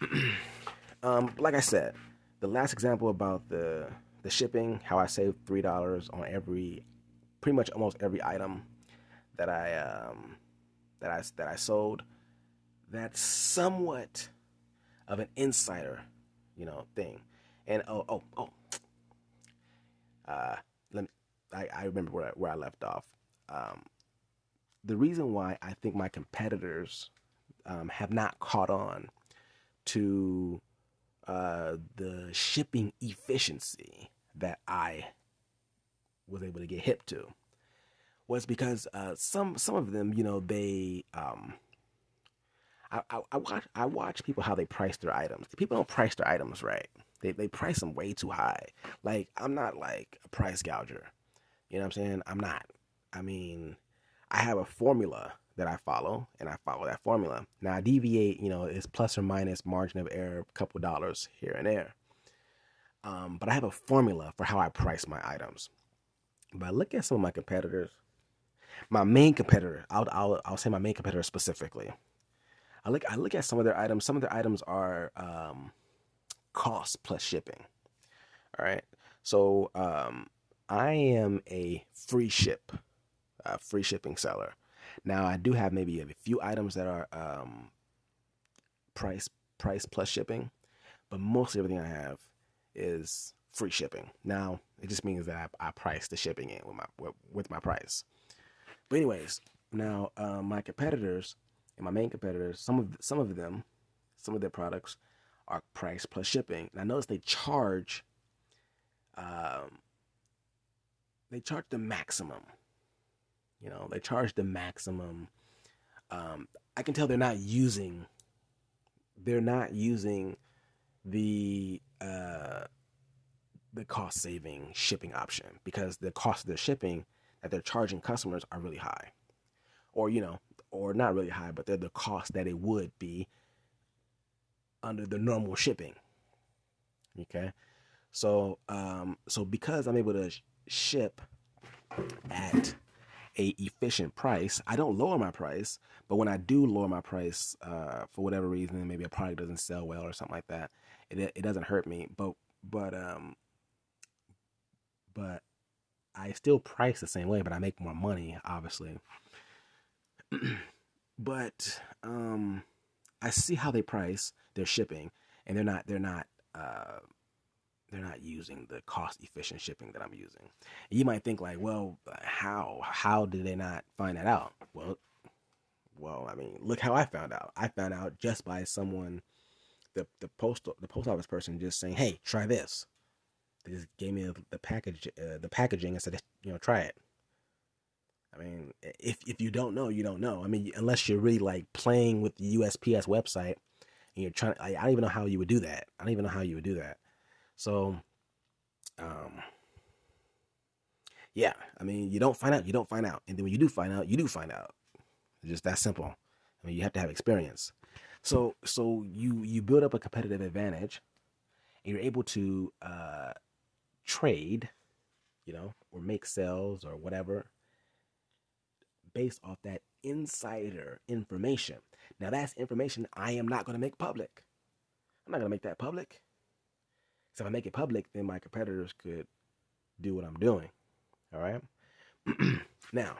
um, like I said, the last example about the the shipping, how I saved three dollars on every, pretty much almost every item that I um, that I that I sold. That's somewhat of an insider you know, thing. And oh, oh, oh, uh, let me, I, I remember where I, where I left off. Um, the reason why I think my competitors um, have not caught on to uh, the shipping efficiency that I was able to get hip to was because uh, some some of them, you know, they um, I, I, I, watch I watch people how they price their items. People don't price their items right. They they price them way too high. Like I'm not like a price gouger. You know what I'm saying? I'm not. I mean, I have a formula that I follow, and I follow that formula. Now I deviate. You know, it's plus or minus margin of error, a couple dollars here and there. Um, but I have a formula for how I price my items. But I look at some of my competitors. My main competitor, I'll, I'll, I'll say my main competitor specifically. I look I look at some of their items. Some of their items are um, cost plus shipping. All right. So um, I am a free ship, uh, free shipping seller. Now I do have maybe a few items that are um, price price plus shipping, but mostly everything I have is free shipping. Now it just means that I, I price the shipping in with my with, with my price. But anyways, now uh, my competitors and my main competitors, some of some of them, some of their products are price plus shipping. And I notice they charge, um, they charge the maximum. You know, they charge the maximum. Um, I can tell they're not using, they're not using the uh, the cost saving shipping option because the cost of their shipping that they're charging customers are really high, or you know, or not really high, but they're the cost that it would be under the normal shipping. Okay, so um, so because I'm able to sh- ship at a efficient price, I don't lower my price. But when I do lower my price uh, for whatever reason, maybe a product doesn't sell well or something like that, it it doesn't hurt me. But but um, but I still price the same way, but I make more money, obviously. but um, I see how they price their shipping, and they're not they're not uh, they're not using the cost efficient shipping that I'm using. You might think like, well, how how did they not find that out? Well, well, I mean, look how I found out. I found out just by someone, the the post the post office person just saying, hey, try this. They just gave me the package uh, the packaging and said, you know, try it. I mean, if if you don't know, you don't know. I mean, unless you're really like playing with the USPS website and you're trying, I, I don't even know how you would do that. I don't even know how you would do that. So, um, yeah, I mean, you don't find out, you don't find out, and then when you do find out, you do find out. It's just that simple. I mean, you have to have experience. So, so you you build up a competitive advantage, and you're able to uh, trade, you know, or make sales or whatever based off that insider information. Now, that's information I am not going to make public. I'm not going to make that public. Because if I make it public, then my competitors could do what I'm doing. All right. now,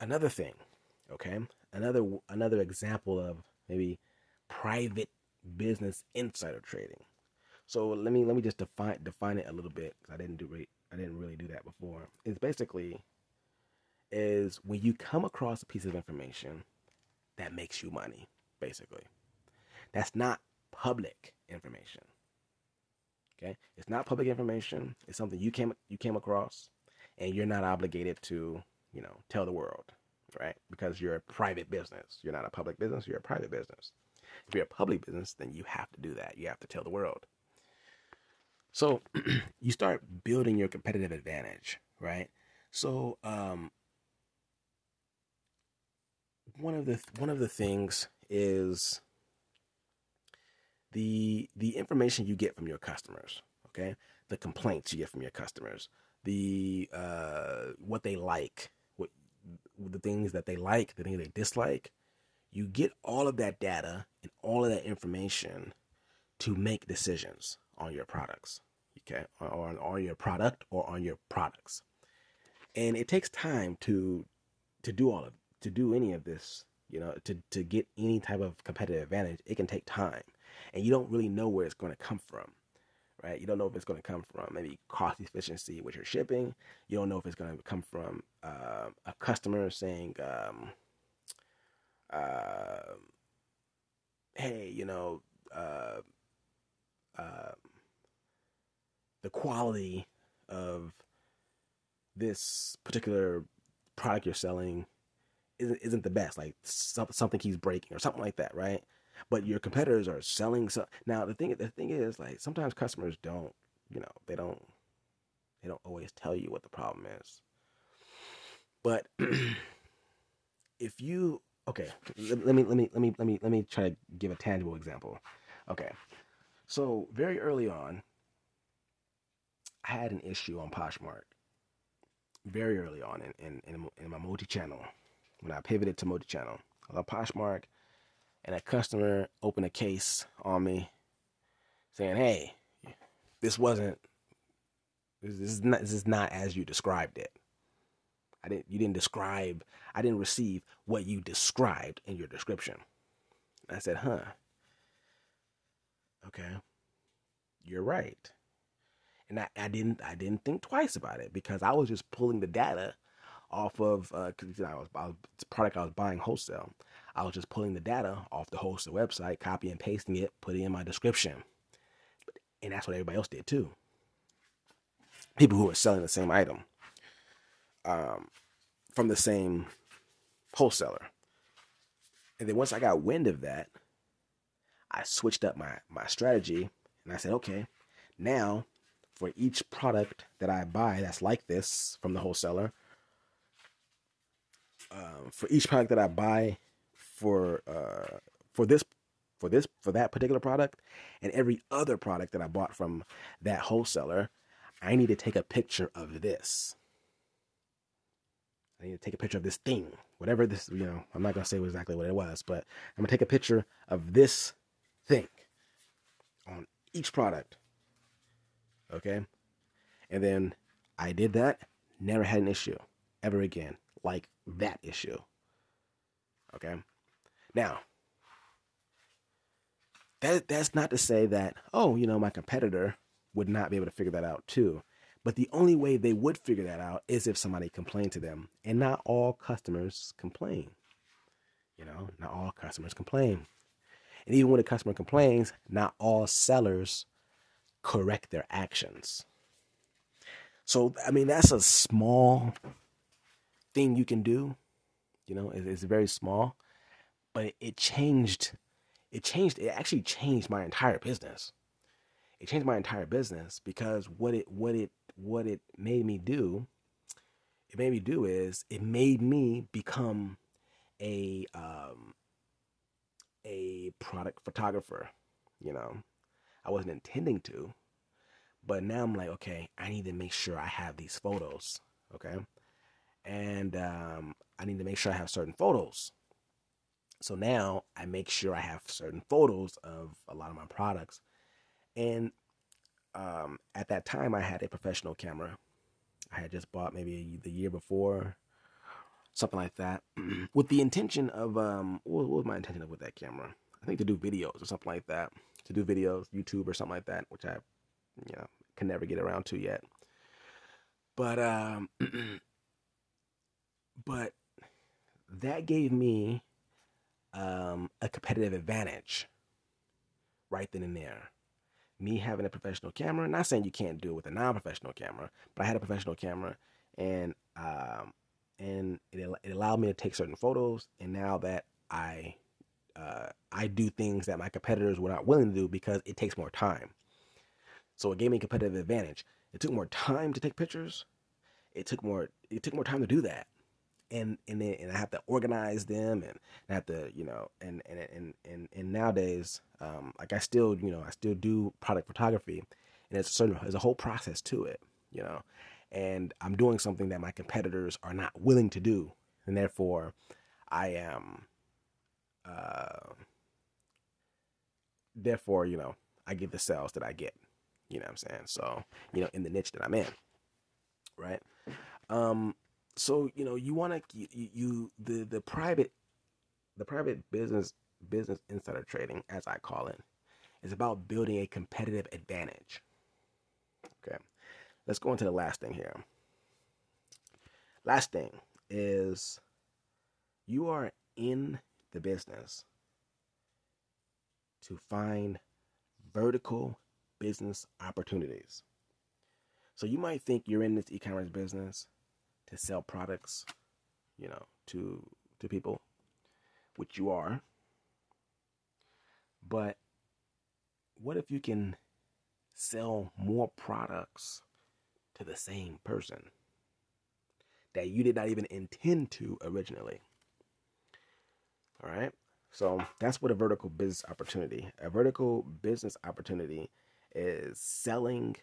another thing, okay? Another another example of maybe private business insider trading. So let me let me just define define it a little bit because I didn't do I didn't really do that before. It's basically is when you come across a piece of information that makes you money, basically. That's not public information. Okay? It's not public information. It's something you came you came across and you're not obligated to, you know, tell the world, right? Because you're a private business. You're not a public business, you're a private business. If you're a public business, then you have to do that. You have to tell the world. So you start building your competitive advantage, right? So um, one of the one of the things is the the information you get from your customers okay? The complaints you get from your customers the uh, what they like what the things that they like the things they dislike. You get all of that data and all of that information to make decisions on your products okay? Or on, on your product or on your products. And it takes time to to do all of to do any of this, you know, to, to get any type of competitive advantage, it can take time. And you don't really know where it's going to come from, right? You don't know if it's going to come from maybe cost efficiency with your shipping. You don't know if it's going to come from uh, a customer saying, um, uh, "Hey, you know, uh, the quality of this particular product you're selling isn't isn't the best. Like something keeps breaking or something like that, right? But your competitors are selling so now the thing the thing is like sometimes customers don't you know they don't they don't always tell you what the problem is. But if you okay, let, let me let me let me let me let me try to give a tangible example. Okay, so very early on, I had an issue on Poshmark. Very early on in in, in, in my multi-channel when I pivoted to multi-channel. I love Poshmark, and a customer opened a case on me, saying, "Hey, this wasn't. This is not. This is not as you described it. I didn't. You didn't describe. I didn't receive what you described in your description." I said, "Huh. Okay, you're right." And I, I didn't. I didn't think twice about it because I was just pulling the data off of because uh, I was, I was product I was buying wholesale. I was just pulling the data off the wholesale website, copy and pasting it, putting in my description, and that's what everybody else did too. People who were selling the same item um, from the same wholesaler, and then once I got wind of that, I switched up my my strategy, and I said, okay, now for each product that I buy that's like this from the wholesaler, um, for each product that I buy for uh, for this for this for that particular product and every other product that I bought from that wholesaler, I need to take a picture of this. I need to take a picture of this thing, whatever this, you know, I'm not to say exactly what it was, but I'm to take a picture of this thing on each product. Okay? And then I did that, never had an issue ever again like that issue. Okay? Now, that that's not to say that, oh, you know, my competitor would not be able to figure that out too. But the only way they would figure that out is if somebody complained to them. And not all customers complain. You know, not all customers complain. And even when a customer complains, not all sellers correct their actions. So, I mean, that's a small thing you can do. You know, it, it's very small, but it, it changed. It changed. It actually changed my entire business. It changed my entire business because what it what it what it made me do. It made me do is it made me become a um, a product photographer. You know, I wasn't intending to, but now I'm like, okay, I need to make sure I have these photos. Okay, and um, I need to make sure I have certain photos. So now I make sure I have certain photos of a lot of my products. And um, at that time, I had a professional camera. I had just bought maybe the year before, something like that, with the intention of um, what was my intention with that camera? I think to do videos or something like that, to do videos, YouTube or something like that, which I, you know, can never get around to yet. But um, but that gave me um, a competitive advantage right then and there. Me having a professional camera, not saying you can't do it with a non-professional camera, but I had a professional camera, and um, and it, it allowed me to take certain photos. And now that I uh, I do things that my competitors were not willing to do because it takes more time. So it gave me a competitive advantage. It took more time to take pictures. It took more it took more time to do that and and then, and I have to organize them and I have to you know and and and and, and nowadays um, like I still you know I still do product photography and it's a certain there's a whole process to it you know and I'm doing something that my competitors are not willing to do and therefore I am uh, therefore you know I get the sales that I get you know what I'm saying? So you know in the niche that I'm in right? Um so you know you want to you, you the the private the private business business insider trading as i call it is about building a competitive advantage Okay. Let's go into the last thing here. Last thing is you are in the business to find vertical business opportunities. So you might think you're in this e-commerce business to sell products, you know, to to people, which you are. But what if you can sell more products to the same person that you did not even intend to originally? All right. So that's what a vertical business opportunity. A vertical business opportunity is selling,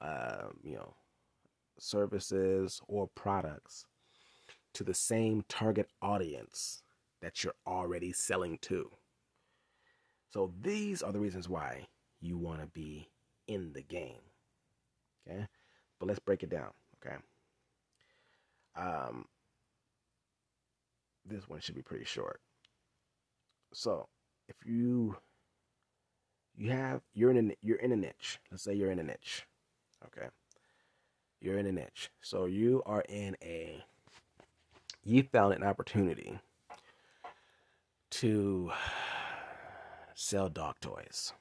uh, you know, services or products to the same target audience that you're already selling to. So these are the reasons why you want to be in the game. Okay? But let's break it down, okay? Um this one should be pretty short. So, if you you have you're in a you're in a niche. Let's say you're in a niche. Okay? You're in a niche. So you are in a you found an opportunity to sell dog toys.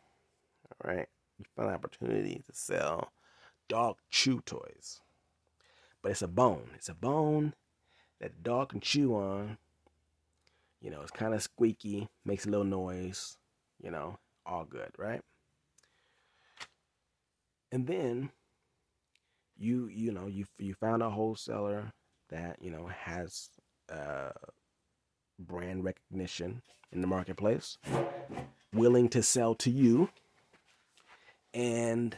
All right? You found an opportunity to sell dog chew toys. But it's a bone. It's a bone that the dog can chew on. You know, it's kind of squeaky, makes a little noise, you know, all good, right? And then you you know you you found a wholesaler that you know has uh, brand recognition in the marketplace, willing to sell to you, and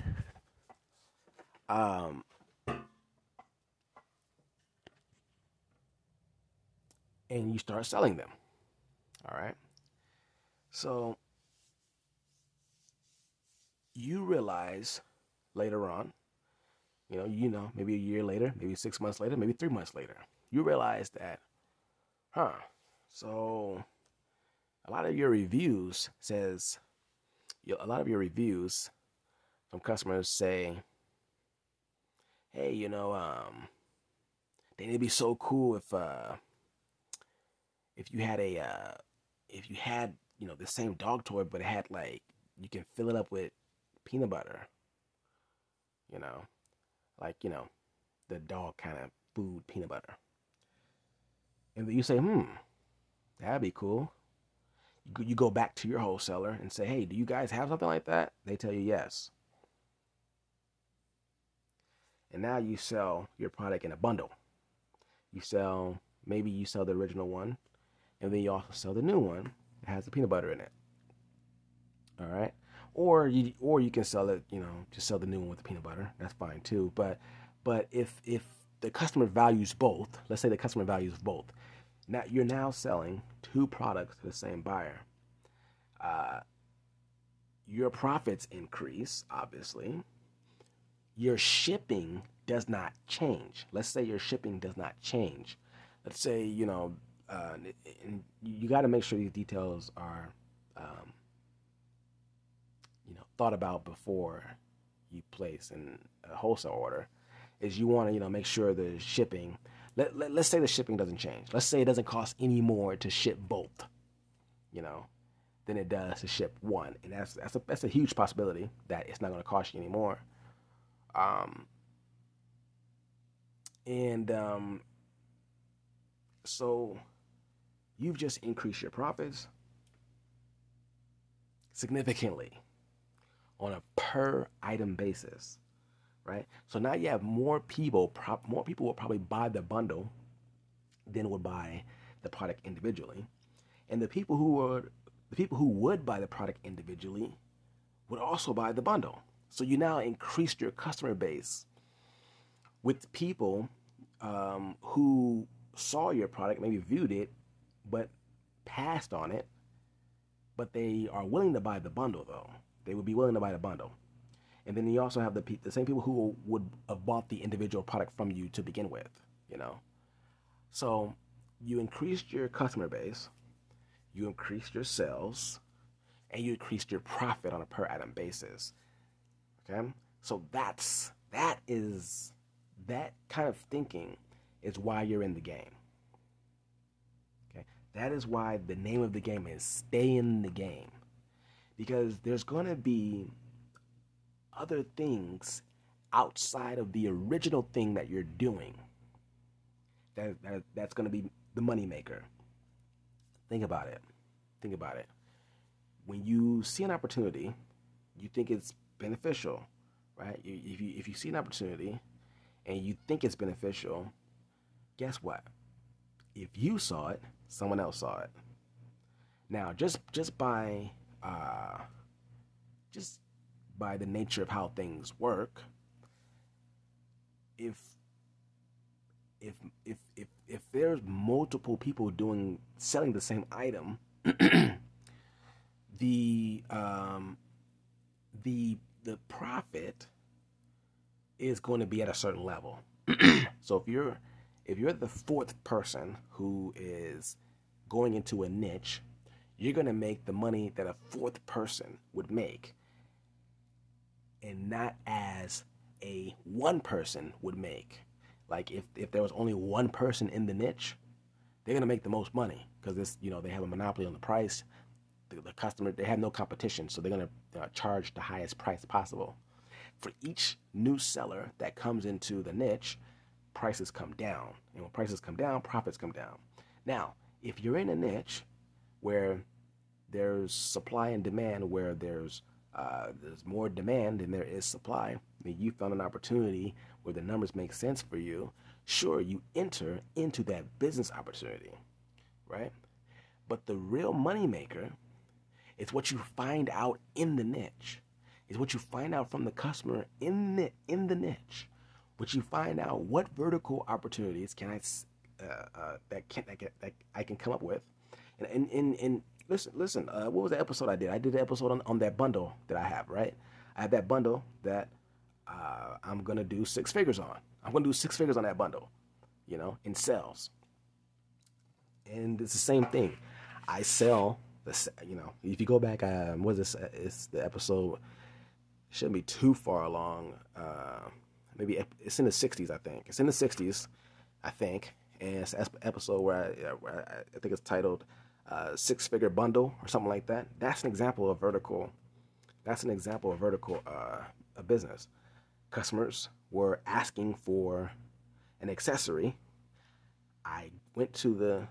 um, and you start selling them. All right. So you realize later on, you know, you know, maybe a year later, maybe six months later, maybe three months later, you realize that, huh? So a lot of your reviews says, a lot of your reviews from customers say, hey, you know, um, they would be so cool if uh, if you had a uh, if you had you know the same dog toy, but it had like you can fill it up with peanut butter. You know, like you know, the dog kind of food peanut butter. And you say, hmm, that'd be cool. You go back to your wholesaler and say, hey, do you guys have something like that? They tell you yes. And now you sell your product in a bundle. You sell, maybe you sell the original one, and then you also sell the new one that has the peanut butter in it. All right. Or you or you can sell it, you know, just sell the new one with the peanut butter. That's fine too. But but if if the customer values both, let's say the customer values both, now you're now selling two products to the same buyer. Uh, your profits increase, obviously. Your shipping does not change. Let's say your shipping does not change. Let's say you know uh, you got to make sure these details are, um, thought about before you place in a wholesale order. Is you want to, you know, make sure the shipping. Let, let, let's say the shipping doesn't change. Let's say it doesn't cost any more to ship both, you know, than it does to ship one, and that's that's a that's a huge possibility that it's not going to cost you anymore. Um, and um, so you've just increased your profits significantly on a per item basis, right? So now you have more people, more people will probably buy the bundle than would buy the product individually, and the people who would the people who would buy the product individually would also buy the bundle. So you now increased your customer base with people um, who saw your product, maybe viewed it, but passed on it. But they are willing to buy the bundle, though. They would be willing to buy the bundle. And then you also have the the same people who would have bought the individual product from you to begin with, you know. So you increased your customer base, you increased your sales, and you increased your profit on a per item basis. Okay? So that's that is that kind of thinking is why you're in the game. Okay? That is why the name of the game is stay in the game. Because there's going to be other things outside of the original thing that you're doing that, that that's going to be the moneymaker. Think about it. Think about it. When you see an opportunity, you think it's beneficial, right? If you if you see an opportunity and you think it's beneficial, guess what? If you saw it, someone else saw it. Now, just just by uh, just by the nature of how things work, if if if if if there's multiple people doing selling the same item, the um, the the profit is going to be at a certain level. so if you're if you're the fourth person who is going into a niche, you're going to make the money that a fourth person would make and not as a one person would make. Like if, if there was only one person in the niche, they're going to make the most money because this, you know, they have a monopoly on the price. The, the customer, they have no competition, so they're going to uh, charge the highest price possible. For each new seller that comes into the niche, prices come down. And when prices come down, profits come down. Now, if you're in a niche where there's supply and demand, where there's uh, there's more demand than there is supply, then you found an opportunity where the numbers make sense for you. Sure, you enter into that business opportunity, right? But the real moneymaker is what you find out in the niche. Is what you find out from the customer in the in the niche but you find out what vertical opportunities can I uh, uh, that can that, that I can come up with, and and, and listen listen. Uh, what was the episode I did? I did an episode on, on that bundle that I have. Right, I have that bundle that uh, I'm gonna do six figures on. I'm gonna do six figures on that bundle, you know, in sales. And it's the same thing. I sell the you know if you go back, um, what is this? It's the episode. Shouldn't be too far along. Uh, maybe it's in the 60s, I think. It's in the 60s, I think. And it's an episode where I, where I think it's titled uh, Six Figure Bundle or something like that. That's an example of vertical. That's an example of vertical uh, a business. Customers were asking for an accessory. I went to the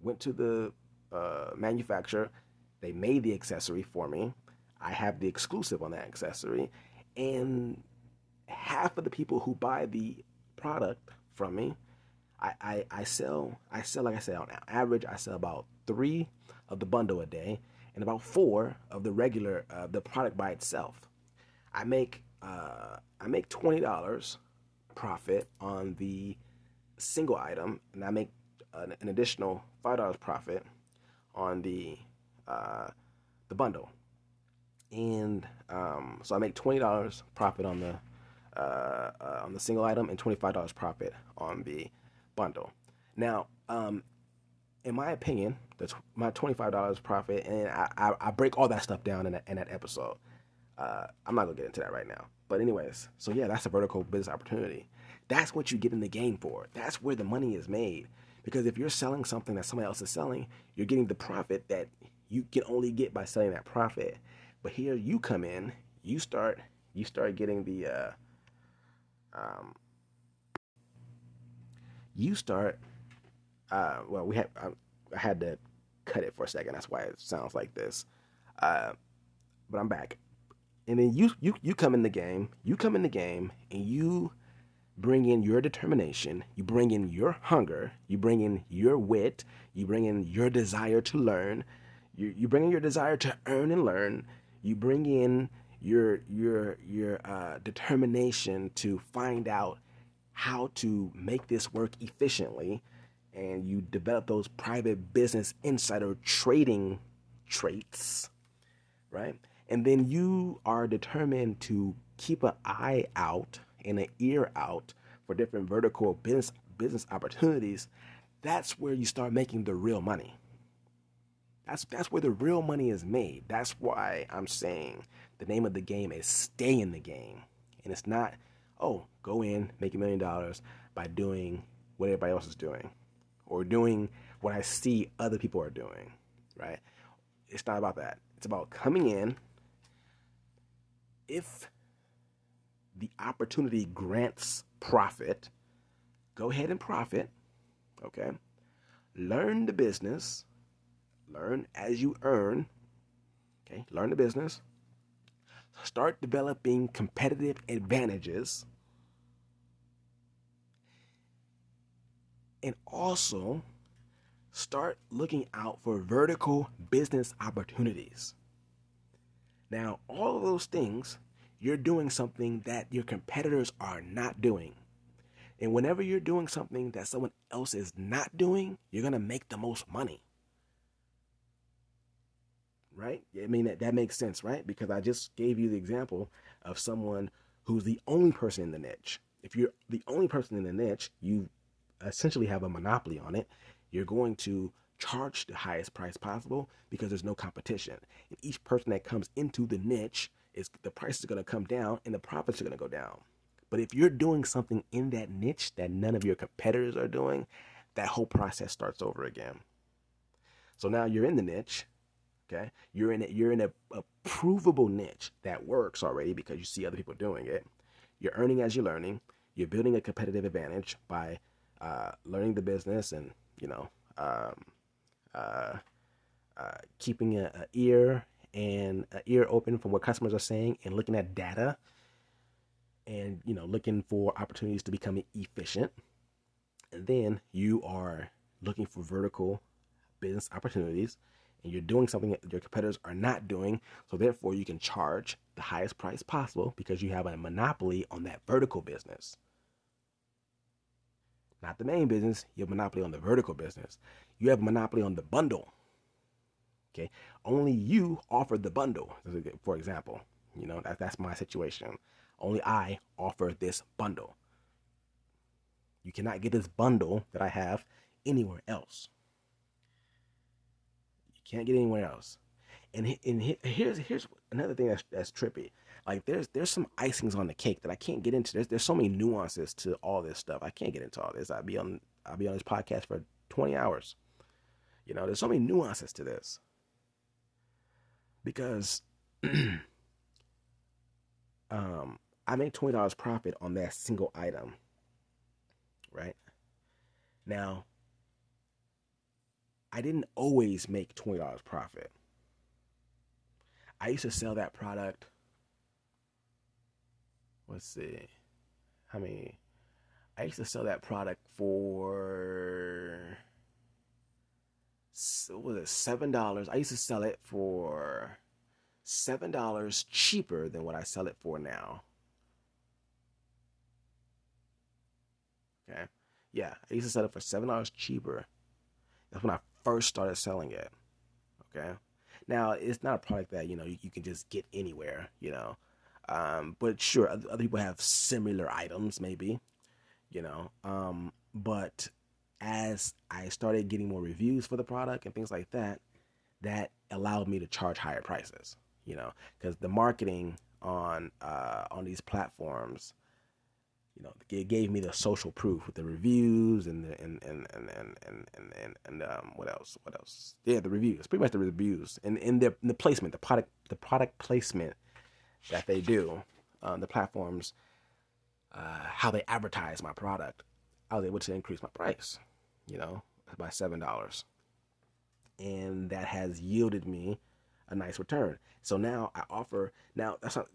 went to the uh, manufacturer. They made the accessory for me. I have the exclusive on that accessory, and half of the people who buy the product from me, I, I, sell I sell like I said on average I sell about three of the bundle a day and about four of the regular uh, the product by itself. I make uh, I make twenty dollars profit on the single item, and I make an, an additional five dollars profit on the uh, the bundle. And um, so I make twenty dollars profit on the uh, uh, on the single item and $25 profit on the bundle. Now, um, in my opinion, that's my $25 profit, and I, I, I, break all that stuff down in, in that episode. Uh, I'm not gonna get into that right now. But anyways, so yeah, that's a vertical business opportunity. That's what you get in the game for. That's where the money is made. Because if you're selling something that somebody else is selling, you're getting the profit that you can only get by selling that profit. But here you come in, you start you start getting the uh, um, you start. Uh, well, we had I, I, had to cut it for a second. That's why it sounds like this. Uh, but I'm back, and then you you you come in the game. You come in the game, and you bring in your determination. You bring in your hunger. You bring in your wit. You bring in your desire to learn. You you bring in your desire to earn and learn. You bring in your your your uh, determination to find out how to make this work efficiently, and you develop those private business insider trading traits, right? And then you are determined to keep an eye out and an ear out for different vertical business business opportunities. That's where you start making the real money. That's that's where the real money is made. That's why I'm saying the name of the game is stay in the game. And it's not, oh, go in, make a million dollars by doing what everybody else is doing or doing what I see other people are doing, right? It's not about that. It's about coming in. If the opportunity grants profit, go ahead and profit, okay? Learn the business, learn as you earn, okay? Learn the business. Start developing competitive advantages and also start looking out for vertical business opportunities. Now, all of those things, you're doing something that your competitors are not doing. And whenever you're doing something that someone else is not doing, you're going to make the most money. Right? I mean, that, that makes sense, right? Because I just gave you the example of someone who's the only person in the niche. If you're the only person in the niche, you essentially have a monopoly on it, you're going to charge the highest price possible because there's no competition. And each person that comes into the niche is the price is going to come down and the profits are going to go down. But if you're doing something in that niche that none of your competitors are doing, that whole process starts over again. So now you're in the niche, okay? You're in a, you're in a, a provable niche that works already because you see other people doing it. You're earning as you're learning. You're building a competitive advantage by uh, learning the business and you know um, uh, uh, keeping an ear and an ear open for what customers are saying and looking at data and you know looking for opportunities to become efficient. And then you are looking for vertical business opportunities and you're doing something that your competitors are not doing. So therefore you can charge the highest price possible because you have a monopoly on that vertical business not the main business. You have monopoly on the vertical business. You have monopoly on the bundle. Okay, only you offer the bundle. For example, you know that that's my situation. Only I offer this bundle. You cannot get this bundle that I have anywhere else. You can't get anywhere else. And, and here's here's another thing that's that's trippy like there's there's some icings on the cake that I can't get into. There's there's so many nuances to all this stuff. I can't get into all this. I'll be on I'll be on this podcast for 20 hours. You know, there's so many nuances to this. Because um I make twenty dollars profit on that single item. Right? Now I didn't always make twenty dollars profit. I used to sell that product let's see, how many? I used to sell that product for was it seven dollars? I used to sell it for seven dollars cheaper than what I sell it for now. Okay, yeah, I used to sell it for seven dollars cheaper. That's when I first started selling it. Okay, now it's not a product that you know you, you can just get anywhere. You know, um, but sure, other people have similar items, maybe, you know. Um, but as I started getting more reviews for the product and things like that, that allowed me to charge higher prices, you know, because the marketing on uh, on these platforms, you know, it gave me the social proof with the reviews and the and and and and and and, and, and um, what else? What else? Yeah, the reviews. Pretty much the reviews and and the the placement, the product, the product placement that they do on the platforms, uh, how they advertise my product, I was able to increase my price, you know, by seven dollars, and that has yielded me a nice return. So now I offer. Now that's not,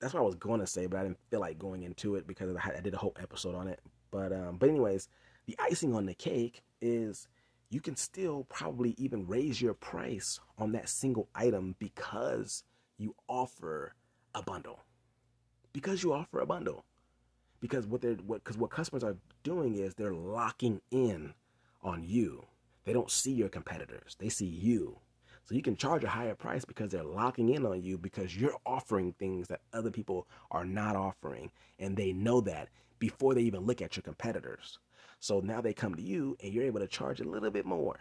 that's what I was going to say, but I didn't feel like going into it because I, did a whole episode on it. But um, but anyways, the icing on the cake is you can still probably even raise your price on that single item because you offer a bundle. Because you offer a bundle. Because what they're what because what customers are doing is they're locking in on you. They don't see your competitors. They see you. So you can charge a higher price because they're locking in on you because you're offering things that other people are not offering and they know that before they even look at your competitors. So now they come to you and you're able to charge a little bit more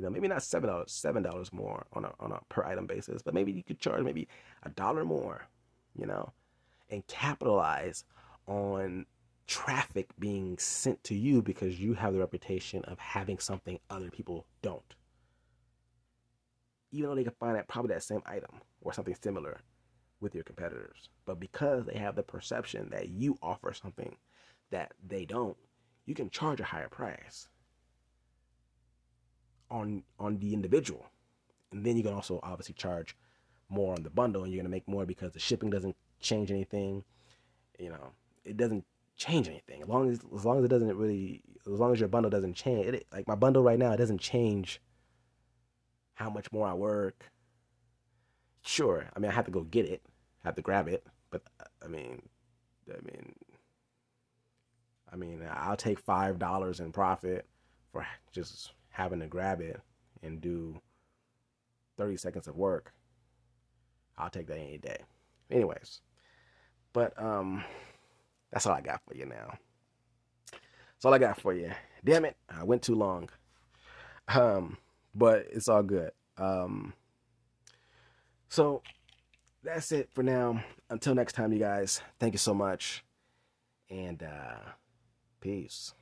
you know, maybe not seven dollars, seven dollars more on a on a per item basis, but maybe you could charge maybe a dollar more, you know, and capitalize on traffic being sent to you because you have the reputation of having something other people don't. Even though they can find that probably that same item or something similar with your competitors. But because they have the perception that you offer something that they don't, you can charge a higher price on on the individual. And then you can also obviously charge more on the bundle and you're gonna make more because the shipping doesn't change anything. You know, it doesn't change anything. As long as as long as it doesn't really as long as your bundle doesn't change it like my bundle right now, it doesn't change how much more I work. Sure, I mean I have to go get it, I have to grab it, but I mean I mean I mean I'll take five dollars in profit for just having to grab it and do 30 seconds of work, I'll take that any day. Anyways, but um, that's all I got for you now. That's all I got for you. Damn it, I went too long. Um, but it's all good. Um, so that's it for now. Until next time, you guys. Thank you so much, and uh, peace.